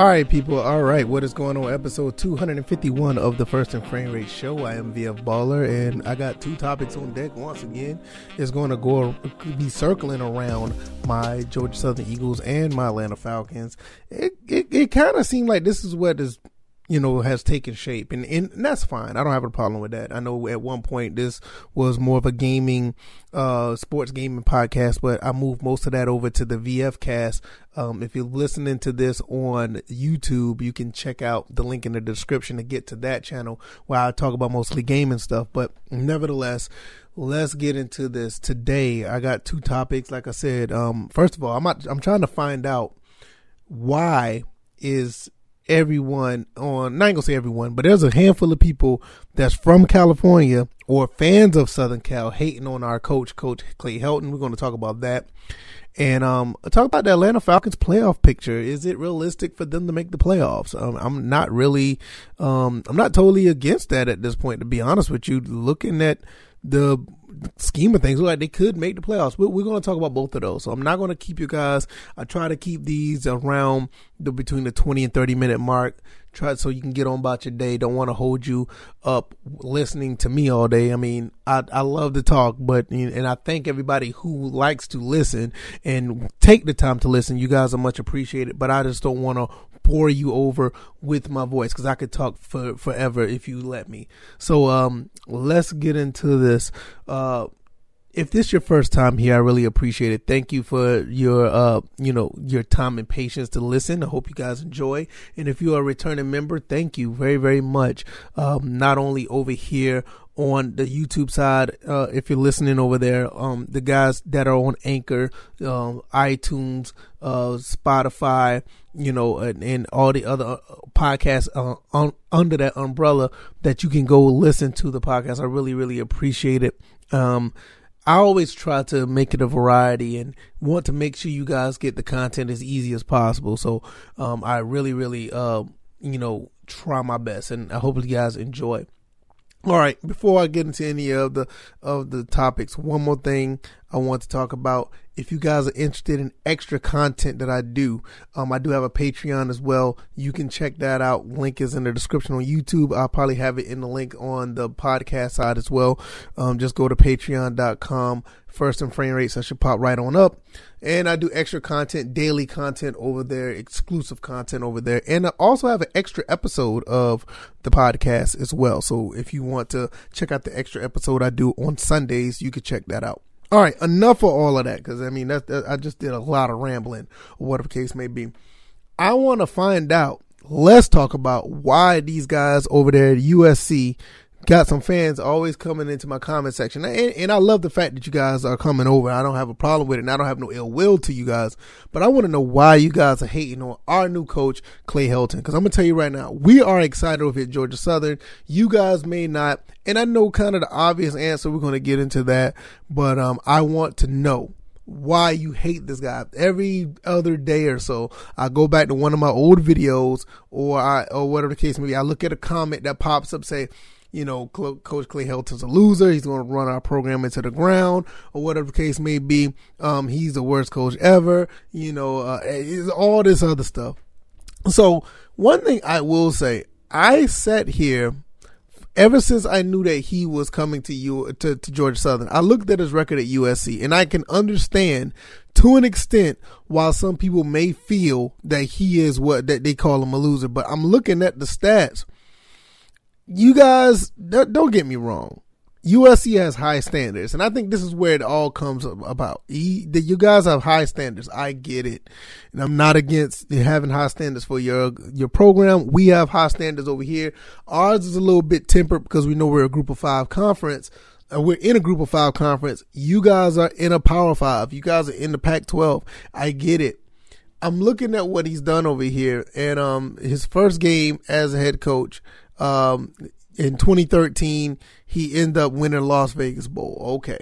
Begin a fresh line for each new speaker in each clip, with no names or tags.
All right, people. All right, what is going on? Episode 251 of the First and Frame Rate Show. I am VF Baller, and I got two topics on deck. Once again, it's going to go be circling around my Georgia Southern Eagles and my Atlanta Falcons. It it, it kind of seemed like this is what is you know, has taken shape, and, and that's fine. I don't have a problem with that. I know at one point this was more of a gaming, uh, sports gaming podcast, but I moved most of that over to the VF cast. Um, if you're listening to this on YouTube, you can check out the link in the description to get to that channel where I talk about mostly gaming stuff. But nevertheless, let's get into this today. I got two topics. Like I said, um, first of all, I'm not, I'm trying to find out why is everyone on not gonna say everyone, but there's a handful of people that's from California or fans of Southern Cal hating on our coach, Coach Clay Helton. We're gonna talk about that. And um, talk about the Atlanta Falcons playoff picture. Is it realistic for them to make the playoffs? Um, I'm not really, um, I'm not totally against that at this point. To be honest with you, looking at the scheme of things, like they could make the playoffs. We're, we're going to talk about both of those. So I'm not going to keep you guys. I try to keep these around the between the 20 and 30 minute mark. Try so you can get on about your day. Don't want to hold you up listening to me all day. I mean, I I love to talk, but and I thank everybody who likes to listen and take the time to listen. You guys are much appreciated. But I just don't want to bore you over with my voice because I could talk for forever if you let me. So um, let's get into this. Uh, if this is your first time here, I really appreciate it. Thank you for your, uh, you know, your time and patience to listen. I hope you guys enjoy. And if you are a returning member, thank you very, very much. Um, not only over here on the YouTube side, uh, if you're listening over there, um, the guys that are on Anchor, um, iTunes, uh, Spotify, you know, and, and, all the other uh, podcasts uh, on, under that umbrella that you can go listen to the podcast. I really, really appreciate it. Um, I always try to make it a variety and want to make sure you guys get the content as easy as possible. So, um, I really, really, uh, you know, try my best and I hope you guys enjoy. All right, before I get into any of the of the topics, one more thing I want to talk about. If you guys are interested in extra content that I do, um, I do have a Patreon as well. You can check that out. Link is in the description on YouTube. I'll probably have it in the link on the podcast side as well. Um, just go to patreon.com first and frame rates. I should pop right on up. And I do extra content, daily content over there, exclusive content over there. And I also have an extra episode of the podcast as well. So if you want to check out the extra episode I do on Sundays, you can check that out. All right, enough of all of that because I mean that, that I just did a lot of rambling, whatever case may be. I want to find out. Let's talk about why these guys over there at USC got some fans always coming into my comment section. And, and, I love the fact that you guys are coming over. I don't have a problem with it. And I don't have no ill will to you guys. But I want to know why you guys are hating on our new coach, Clay Helton. Because I'm going to tell you right now, we are excited over at Georgia Southern. You guys may not. And I know kind of the obvious answer. We're going to get into that. But um, I want to know why you hate this guy. Every other day or so, I go back to one of my old videos or I, or whatever the case may be. I look at a comment that pops up, say, you know, Coach Clay Helton's a loser. He's going to run our program into the ground, or whatever the case may be. Um, he's the worst coach ever. You know, uh, all this other stuff. So one thing I will say, I sat here ever since I knew that he was coming to you to, to Georgia Southern. I looked at his record at USC, and I can understand to an extent why some people may feel that he is what that they call him a loser. But I'm looking at the stats you guys don't get me wrong. USC has high standards, and I think this is where it all comes about. You guys have high standards. I get it, and I'm not against having high standards for your your program. We have high standards over here. Ours is a little bit tempered because we know we're a Group of Five conference. Uh, we're in a Group of Five conference. You guys are in a Power Five. You guys are in the Pac-12. I get it. I'm looking at what he's done over here, and um, his first game as a head coach um, in 2013, he ended up winning Las Vegas Bowl. Okay.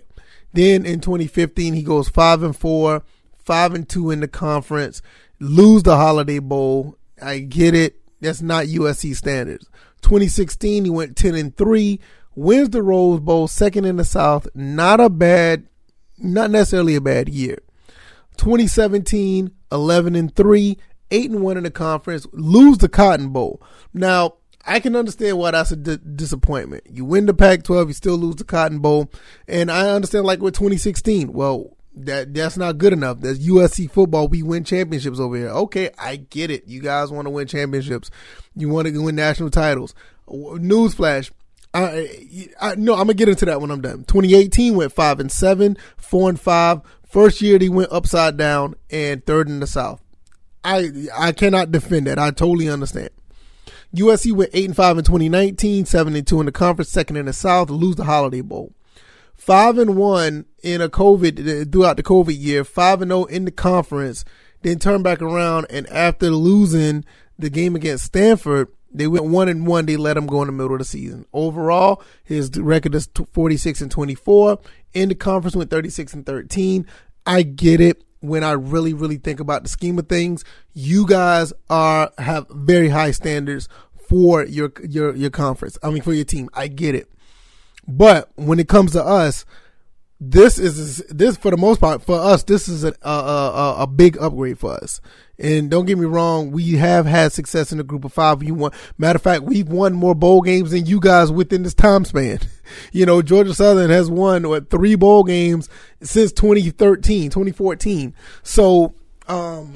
Then in 2015, he goes five and four, five and two in the conference, lose the Holiday Bowl. I get it. That's not USC standards. 2016, he went 10 and three, wins the Rose Bowl, second in the South. Not a bad, not necessarily a bad year. 2017, 11 and three, eight and one in the conference, lose the Cotton Bowl. Now, I can understand why that's a d- disappointment. You win the Pac-12, you still lose the Cotton Bowl, and I understand like with 2016. Well, that that's not good enough. That's USC football. We win championships over here. Okay, I get it. You guys want to win championships. You want to win national titles. Newsflash. I, I no, I'm gonna get into that when I'm done. 2018 went five and seven, four and five. First year they went upside down and third in the South. I I cannot defend that. I totally understand. USC went eight and five in 2019, seven and two in the conference, second in the South, lose the Holiday Bowl. Five and one in a COVID uh, throughout the COVID year, five and zero oh in the conference, then turn back around and after losing the game against Stanford, they went one and one. They let him go in the middle of the season. Overall, his record is 46 and 24. In the conference, went 36 and 13. I get it. When I really, really think about the scheme of things, you guys are have very high standards for your your your conference. I mean, for your team. I get it. But when it comes to us, this is this for the most part for us. This is a a, a, a big upgrade for us. And don't get me wrong, we have had success in the group of five. You won. Matter of fact, we've won more bowl games than you guys within this time span. You know, Georgia Southern has won what three bowl games since 2013, 2014. So, um,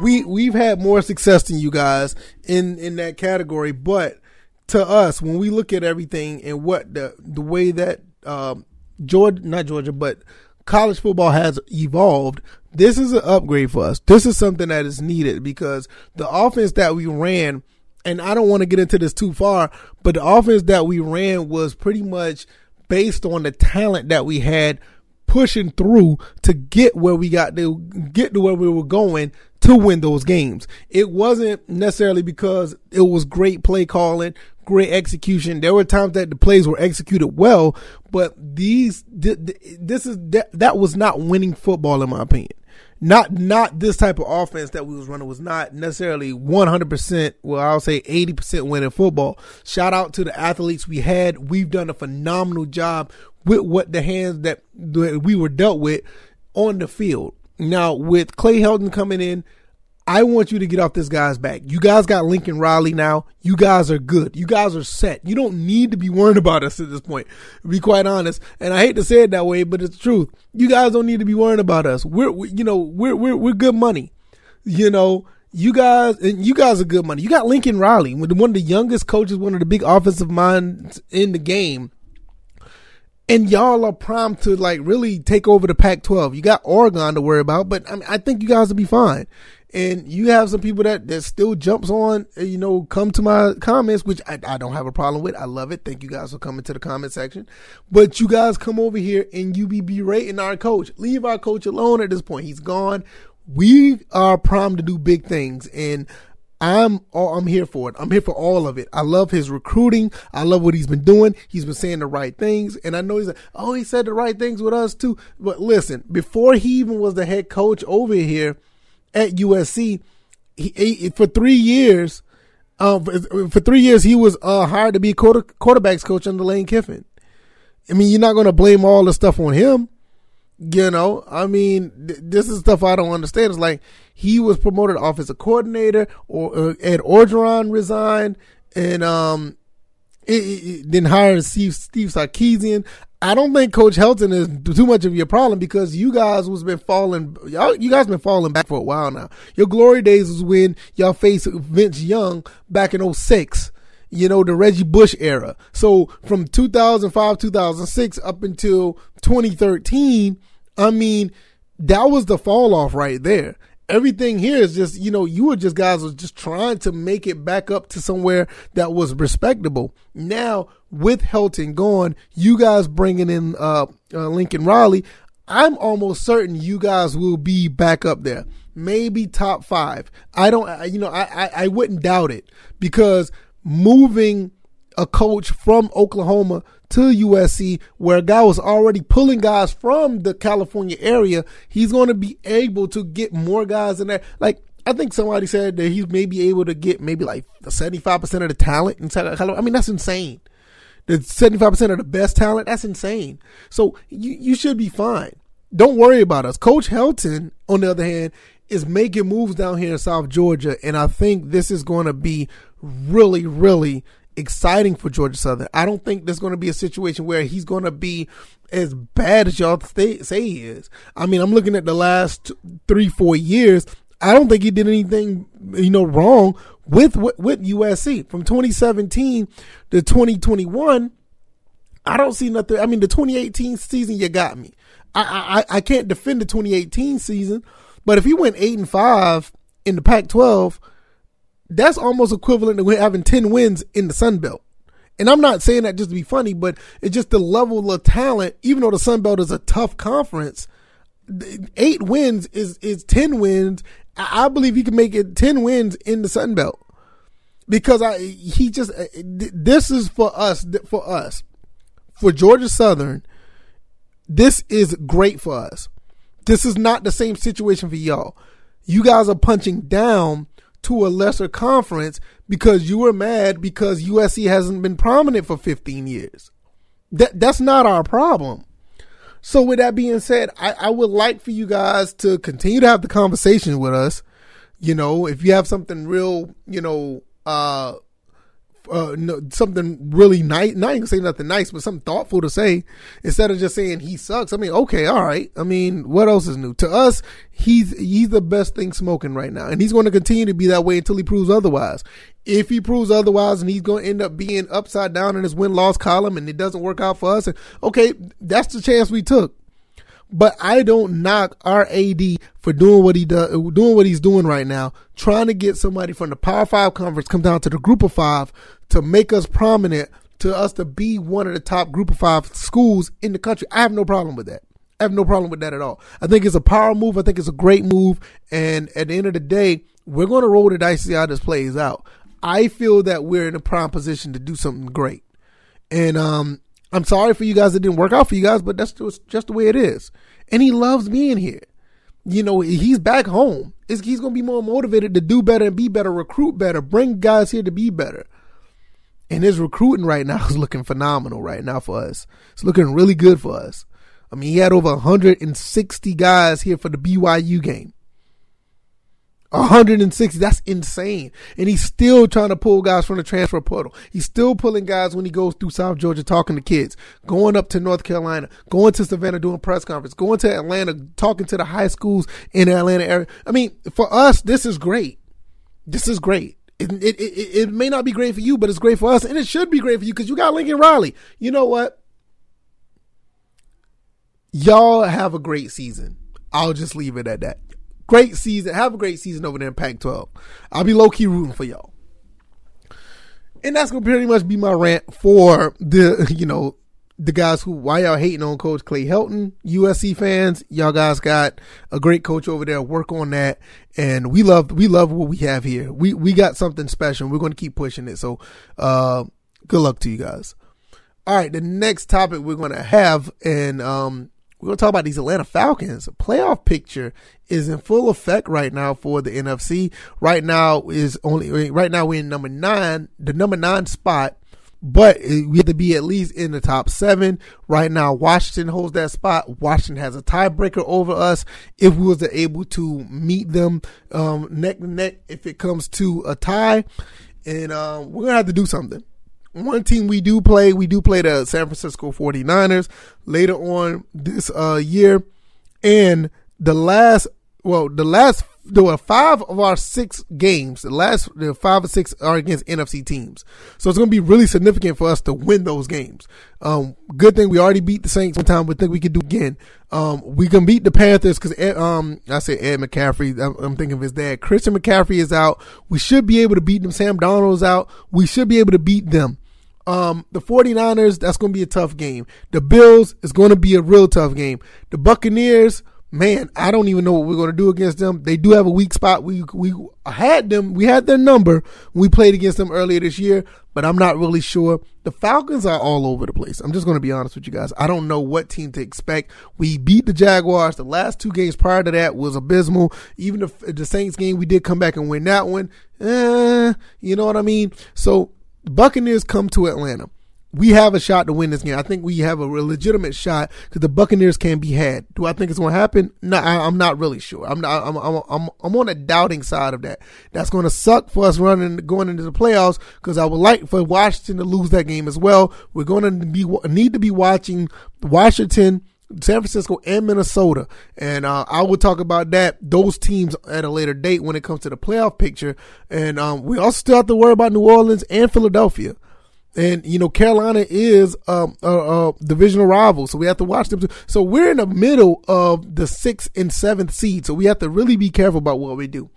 we, we've had more success than you guys in, in that category. But to us, when we look at everything and what the, the way that, um, Georgia, not Georgia, but college football has evolved, this is an upgrade for us. This is something that is needed because the offense that we ran, and I don't want to get into this too far, but the offense that we ran was pretty much based on the talent that we had pushing through to get where we got to get to where we were going to win those games. It wasn't necessarily because it was great play calling, great execution. There were times that the plays were executed well, but these this is that, that was not winning football in my opinion. Not not this type of offense that we was running was not necessarily 100%, well I'll say 80% winning football. Shout out to the athletes we had. We've done a phenomenal job with what the hands that we were dealt with on the field. Now with Clay Helton coming in, I want you to get off this guy's back. You guys got Lincoln Riley now. You guys are good. You guys are set. You don't need to be worried about us at this point. Be quite honest, and I hate to say it that way, but it's the truth. You guys don't need to be worried about us. We're, we, you know, we're we're we're good money. You know, you guys and you guys are good money. You got Lincoln Riley, one of the youngest coaches, one of the big offensive minds in the game and y'all are primed to like really take over the Pac-12. You got Oregon to worry about, but I, mean, I think you guys will be fine. And you have some people that, that still jumps on, uh, you know, come to my comments, which I, I don't have a problem with. I love it. Thank you guys for coming to the comment section. But you guys come over here and you be berating our coach. Leave our coach alone at this point. He's gone. We are primed to do big things. And I'm all, I'm here for it. I'm here for all of it. I love his recruiting. I love what he's been doing. He's been saying the right things. And I know he's like, oh, he said the right things with us too. But listen, before he even was the head coach over here at USC, he, he for three years, um, for, for, three years, he was uh, hired to be quarter, quarterbacks coach under Lane Kiffin. I mean, you're not going to blame all the stuff on him. You know, I mean, th- this is stuff I don't understand. It's like he was promoted offensive coordinator, or uh, Ed Orgeron resigned, and um, it, it, then hired Steve Steve Sarkisian. I don't think Coach Helton is too much of your problem because you guys was been falling, y'all, you guys been falling back for a while now. Your glory days was when y'all faced Vince Young back in 06 you know, the Reggie Bush era. So from 2005, 2006 up until 2013, I mean, that was the fall off right there. Everything here is just, you know, you were just guys was just trying to make it back up to somewhere that was respectable. Now with Helton gone, you guys bringing in uh, uh, Lincoln Riley, I'm almost certain you guys will be back up there, maybe top five. I don't, you know, I, I, I wouldn't doubt it because moving a coach from Oklahoma to USC, where a guy was already pulling guys from the California area, he's going to be able to get more guys in there. Like, I think somebody said that he's maybe able to get maybe like 75% of the talent inside California. I mean, that's insane. The 75% of the best talent, that's insane. So you, you should be fine. Don't worry about us. Coach Helton, on the other hand, is making moves down here in South Georgia, and I think this is going to be really, really exciting for Georgia Southern. I don't think there's going to be a situation where he's going to be as bad as y'all say he is. I mean, I'm looking at the last three, four years. I don't think he did anything, you know, wrong with with, USC from 2017 to 2021. I don't see nothing. I mean, the 2018 season, you got me. I I, I can't defend the 2018 season, but if he went eight and five in the Pac-12, that's almost equivalent to having 10 wins in the Sun Belt. And I'm not saying that just to be funny, but it's just the level of talent. Even though the Sun Belt is a tough conference, eight wins is is 10 wins. I believe he can make it 10 wins in the Sun Belt because I he just uh, this is for us for us for Georgia Southern. This is great for us. This is not the same situation for y'all. You guys are punching down to a lesser conference because you were mad because USC hasn't been prominent for 15 years. That that's not our problem. So with that being said, I, I would like for you guys to continue to have the conversation with us. You know, if you have something real, you know, uh, uh, something really nice. Not even say nothing nice, but something thoughtful to say instead of just saying he sucks. I mean, okay, all right. I mean, what else is new to us? He's he's the best thing smoking right now, and he's going to continue to be that way until he proves otherwise. If he proves otherwise, and he's going to end up being upside down in his win loss column, and it doesn't work out for us, okay, that's the chance we took. But I don't knock our AD for doing what he does, doing what he's doing right now, trying to get somebody from the Power Five conference come down to the Group of Five to make us prominent, to us to be one of the top Group of Five schools in the country. I have no problem with that. I have no problem with that at all. I think it's a power move. I think it's a great move. And at the end of the day, we're going to roll the dice see how this plays out. I feel that we're in a prime position to do something great. And um, I'm sorry for you guys that didn't work out for you guys, but that's just, just the way it is. And he loves being here. You know, he's back home. It's, he's going to be more motivated to do better and be better, recruit better, bring guys here to be better. And his recruiting right now is looking phenomenal right now for us. It's looking really good for us. I mean, he had over 160 guys here for the BYU game. 160. That's insane. And he's still trying to pull guys from the transfer portal. He's still pulling guys when he goes through South Georgia talking to kids, going up to North Carolina, going to Savannah doing press conference, going to Atlanta, talking to the high schools in the Atlanta area. I mean, for us, this is great. This is great. It, it, it, it may not be great for you, but it's great for us. And it should be great for you because you got Lincoln Riley. You know what? Y'all have a great season. I'll just leave it at that. Great season. Have a great season over there in Pac 12. I'll be low key rooting for y'all. And that's gonna pretty much be my rant for the, you know, the guys who why y'all hating on Coach Clay Helton, USC fans. Y'all guys got a great coach over there. Work on that, and we love we love what we have here. We we got something special. We're going to keep pushing it. So, uh, good luck to you guys. All right, the next topic we're going to have, and um, we're going to talk about these Atlanta Falcons. Playoff picture is in full effect right now for the NFC. Right now is only right now we're in number nine, the number nine spot, but we have to be at least in the top seven. Right now, Washington holds that spot. Washington has a tiebreaker over us if we was able to meet them um, neck to neck if it comes to a tie, and um, we're gonna have to do something one team we do play, we do play the San Francisco 49ers later on this uh, year. And the last, well, the last, there were five of our six games. The last, the five or six are against NFC teams. So it's going to be really significant for us to win those games. Um, good thing we already beat the Saints one time, but think we could do again. Um, we can beat the Panthers because, um, I said Ed McCaffrey. I'm, I'm, thinking of his dad. Christian McCaffrey is out. We should be able to beat them. Sam Darnold's out. We should be able to beat them. Um, the 49ers, that's going to be a tough game. The Bills is going to be a real tough game. The Buccaneers, man, I don't even know what we're going to do against them. They do have a weak spot. We we had them, we had their number we played against them earlier this year, but I'm not really sure. The Falcons are all over the place. I'm just going to be honest with you guys. I don't know what team to expect. We beat the Jaguars. The last two games prior to that was abysmal. Even the, the Saints game, we did come back and win that one. Eh, you know what I mean? So Buccaneers come to Atlanta. we have a shot to win this game. I think we have a legitimate shot because the Buccaneers can be had. Do I think it's going to happen? No, I, am not really sure. I'm not. I'm, I'm. I'm. I'm on the doubting side of that. That's going to suck for us running going into the playoffs because I would like for Washington to lose that game as well. We're going to be need to be watching Washington. San Francisco and Minnesota, and uh, I will talk about that those teams at a later date when it comes to the playoff picture. And um, we also still have to worry about New Orleans and Philadelphia. And you know, Carolina is um, a, a, divisional rival, so we have to watch them. Too. So we're in the middle of the sixth and seventh seed, so we have to really be careful about what we do.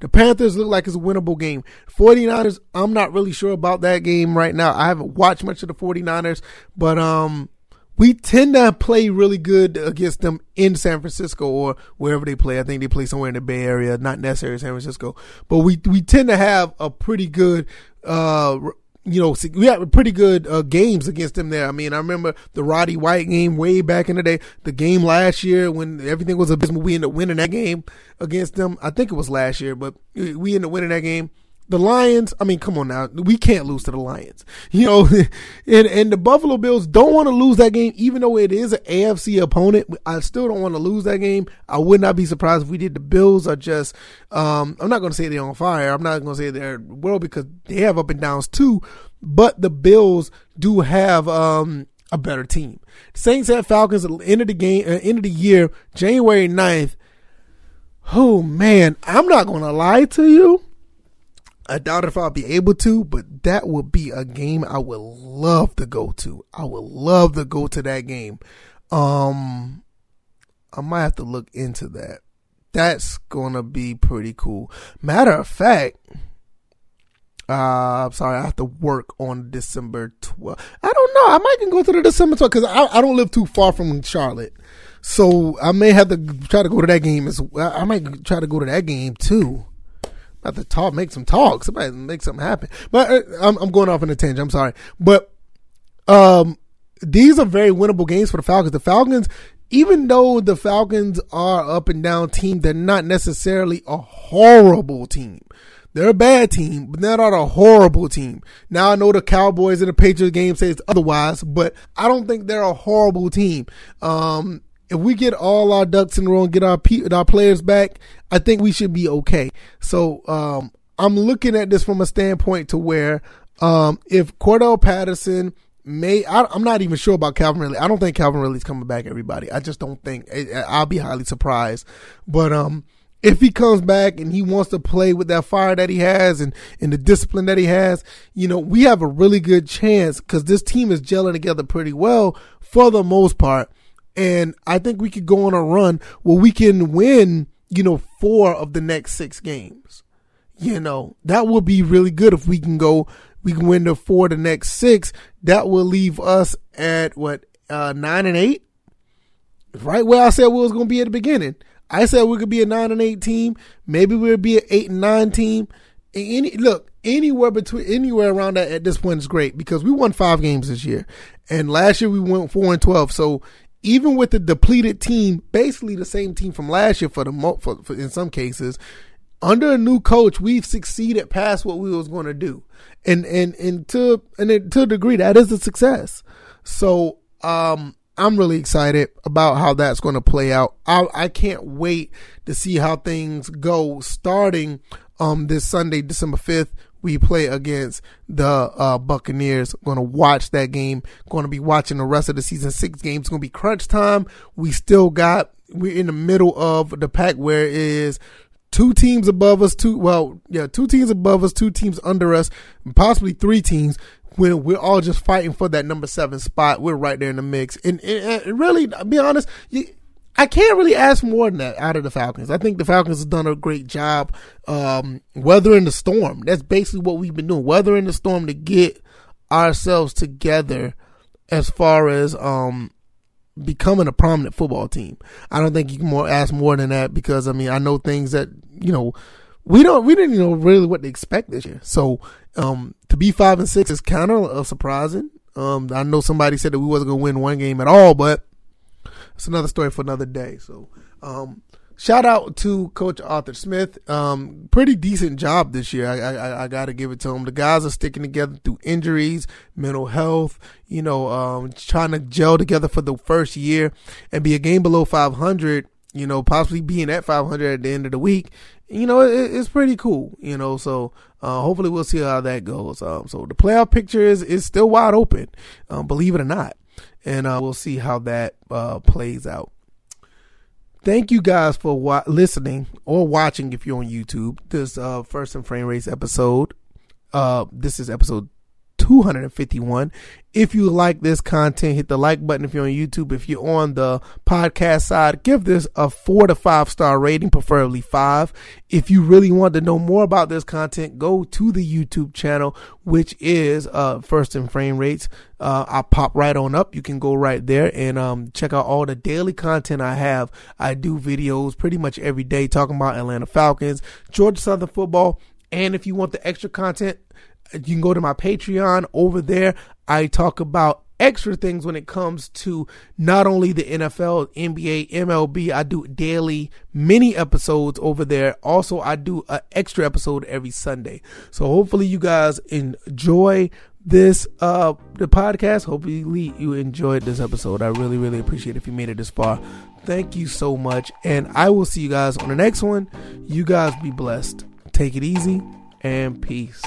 The Panthers look like it's a winnable game. 49ers, I'm not really sure about that game right now. I haven't watched much of the 49ers, but um, we tend to play really good against them in San Francisco or wherever they play. I think they play somewhere in the Bay Area, not necessarily San Francisco, but we we tend to have a pretty good uh you know, we had pretty good uh, games against them there. I mean, I remember the Roddy White game way back in the day. The game last year when everything was abysmal, we ended up winning that game against them. I think it was last year, but we ended up winning that game the Lions, I mean, come on now. We can't lose to the Lions. You know, and, and the Buffalo Bills don't want to lose that game, even though it is an AFC opponent. I still don't want to lose that game. I would not be surprised if we did. The Bills are just, um, I'm not going to say they're on fire. I'm not going to say they're well because they have up and downs too, but the Bills do have, um, a better team. Saints at Falcons at the end of the game, uh, end of the year, January 9th. Oh man, I'm not going to lie to you. I doubt if I'll be able to, but that would be a game I would love to go to. I would love to go to that game. Um, I might have to look into that. That's gonna be pretty cool. Matter of fact, uh, I'm sorry, I have to work on December 12th. I don't know. I might can go to the December 12th because I, I don't live too far from Charlotte. So I may have to try to go to that game as well. I might try to go to that game too. Not to talk, make some talk. Somebody make something happen. But uh, I'm, I'm going off on a tangent. I'm sorry. But, um, these are very winnable games for the Falcons. The Falcons, even though the Falcons are up and down team, they're not necessarily a horrible team. They're a bad team, but they're not a horrible team. Now I know the Cowboys and the Patriots game says otherwise, but I don't think they're a horrible team. Um, if we get all our ducks in a row and get our our players back, I think we should be okay. So um, I'm looking at this from a standpoint to where um, if Cordarrelle Patterson may, I, am not even sure about Calvin Ridley. I don't think Calvin Ridley's coming back. Everybody, I just don't think. I'll be highly surprised. But um, if he comes back and he wants to play with that fire that he has and, and the discipline that he has, you know, we have a really good chance because this team is gelling together pretty well for the most part. And I think we could go on a run where we can win, you know, four of the next six games. You know, that would be really good if we can go, we can win the four the next six. That will leave us at what, uh, nine and eight? Right where I said we was going to be at the beginning. I said we could be a nine and eight team. Maybe we'll be an eight and nine team. Any look anywhere between anywhere around that at this point is great because we won five games this year, and last year we went four and twelve. So even with the depleted team, basically the same team from last year for the mo- for, for in some cases, under a new coach, we've succeeded past what we was going to do, and and and to and to a degree that is a success. So um, I'm really excited about how that's going to play out. I I can't wait to see how things go starting um this Sunday, December 5th we play against the uh, Buccaneers. Going to watch that game. Going to be watching the rest of the season six games. Going to be crunch time. We still got. We're in the middle of the pack where it is two teams above us, two well, yeah, two teams above us, two teams under us, possibly three teams. When we're all just fighting for that number seven spot, we're right there in the mix. And, and, and really, I'll be honest, you, I can't really ask more than that out of the Falcons. I think the Falcons have done a great job um, weathering the storm. That's basically what we've been doing, weathering the storm to get ourselves together as far as um, becoming a prominent football team. I don't think you can more ask more than that because I mean I know things that you know we don't we didn't know really what to expect this year. So um, to be five and six is kind of surprising. Um, I know somebody said that we wasn't gonna win one game at all, but it's another story for another day. So, um, shout out to Coach Arthur Smith. Um, pretty decent job this year. I, I, I got to give it to him. The guys are sticking together through injuries, mental health. You know, um, trying to gel together for the first year and be a game below 500. You know, possibly being at 500 at the end of the week. You know, it, it's pretty cool. You know, so uh, hopefully we'll see how that goes. Um, so the playoff picture is is still wide open, um, believe it or not, and uh, we'll see how that uh, plays out. Thank you guys for wa- listening or watching if you're on YouTube. This uh, first and frame rates episode. Uh, this is episode 251. If you like this content, hit the like button if you're on YouTube. If you're on the podcast side, give this a four to five star rating, preferably five. If you really want to know more about this content, go to the YouTube channel, which is uh, First and Frame Rates. Uh, I'll pop right on up. You can go right there and um, check out all the daily content I have. I do videos pretty much every day talking about Atlanta Falcons, Georgia Southern football. And if you want the extra content, you can go to my Patreon over there. I talk about extra things when it comes to not only the NFL, NBA, MLB. I do daily mini episodes over there. Also, I do an extra episode every Sunday. So hopefully you guys enjoy this uh the podcast. Hopefully you enjoyed this episode. I really, really appreciate if you made it this far. Thank you so much. And I will see you guys on the next one. You guys be blessed. Take it easy and peace.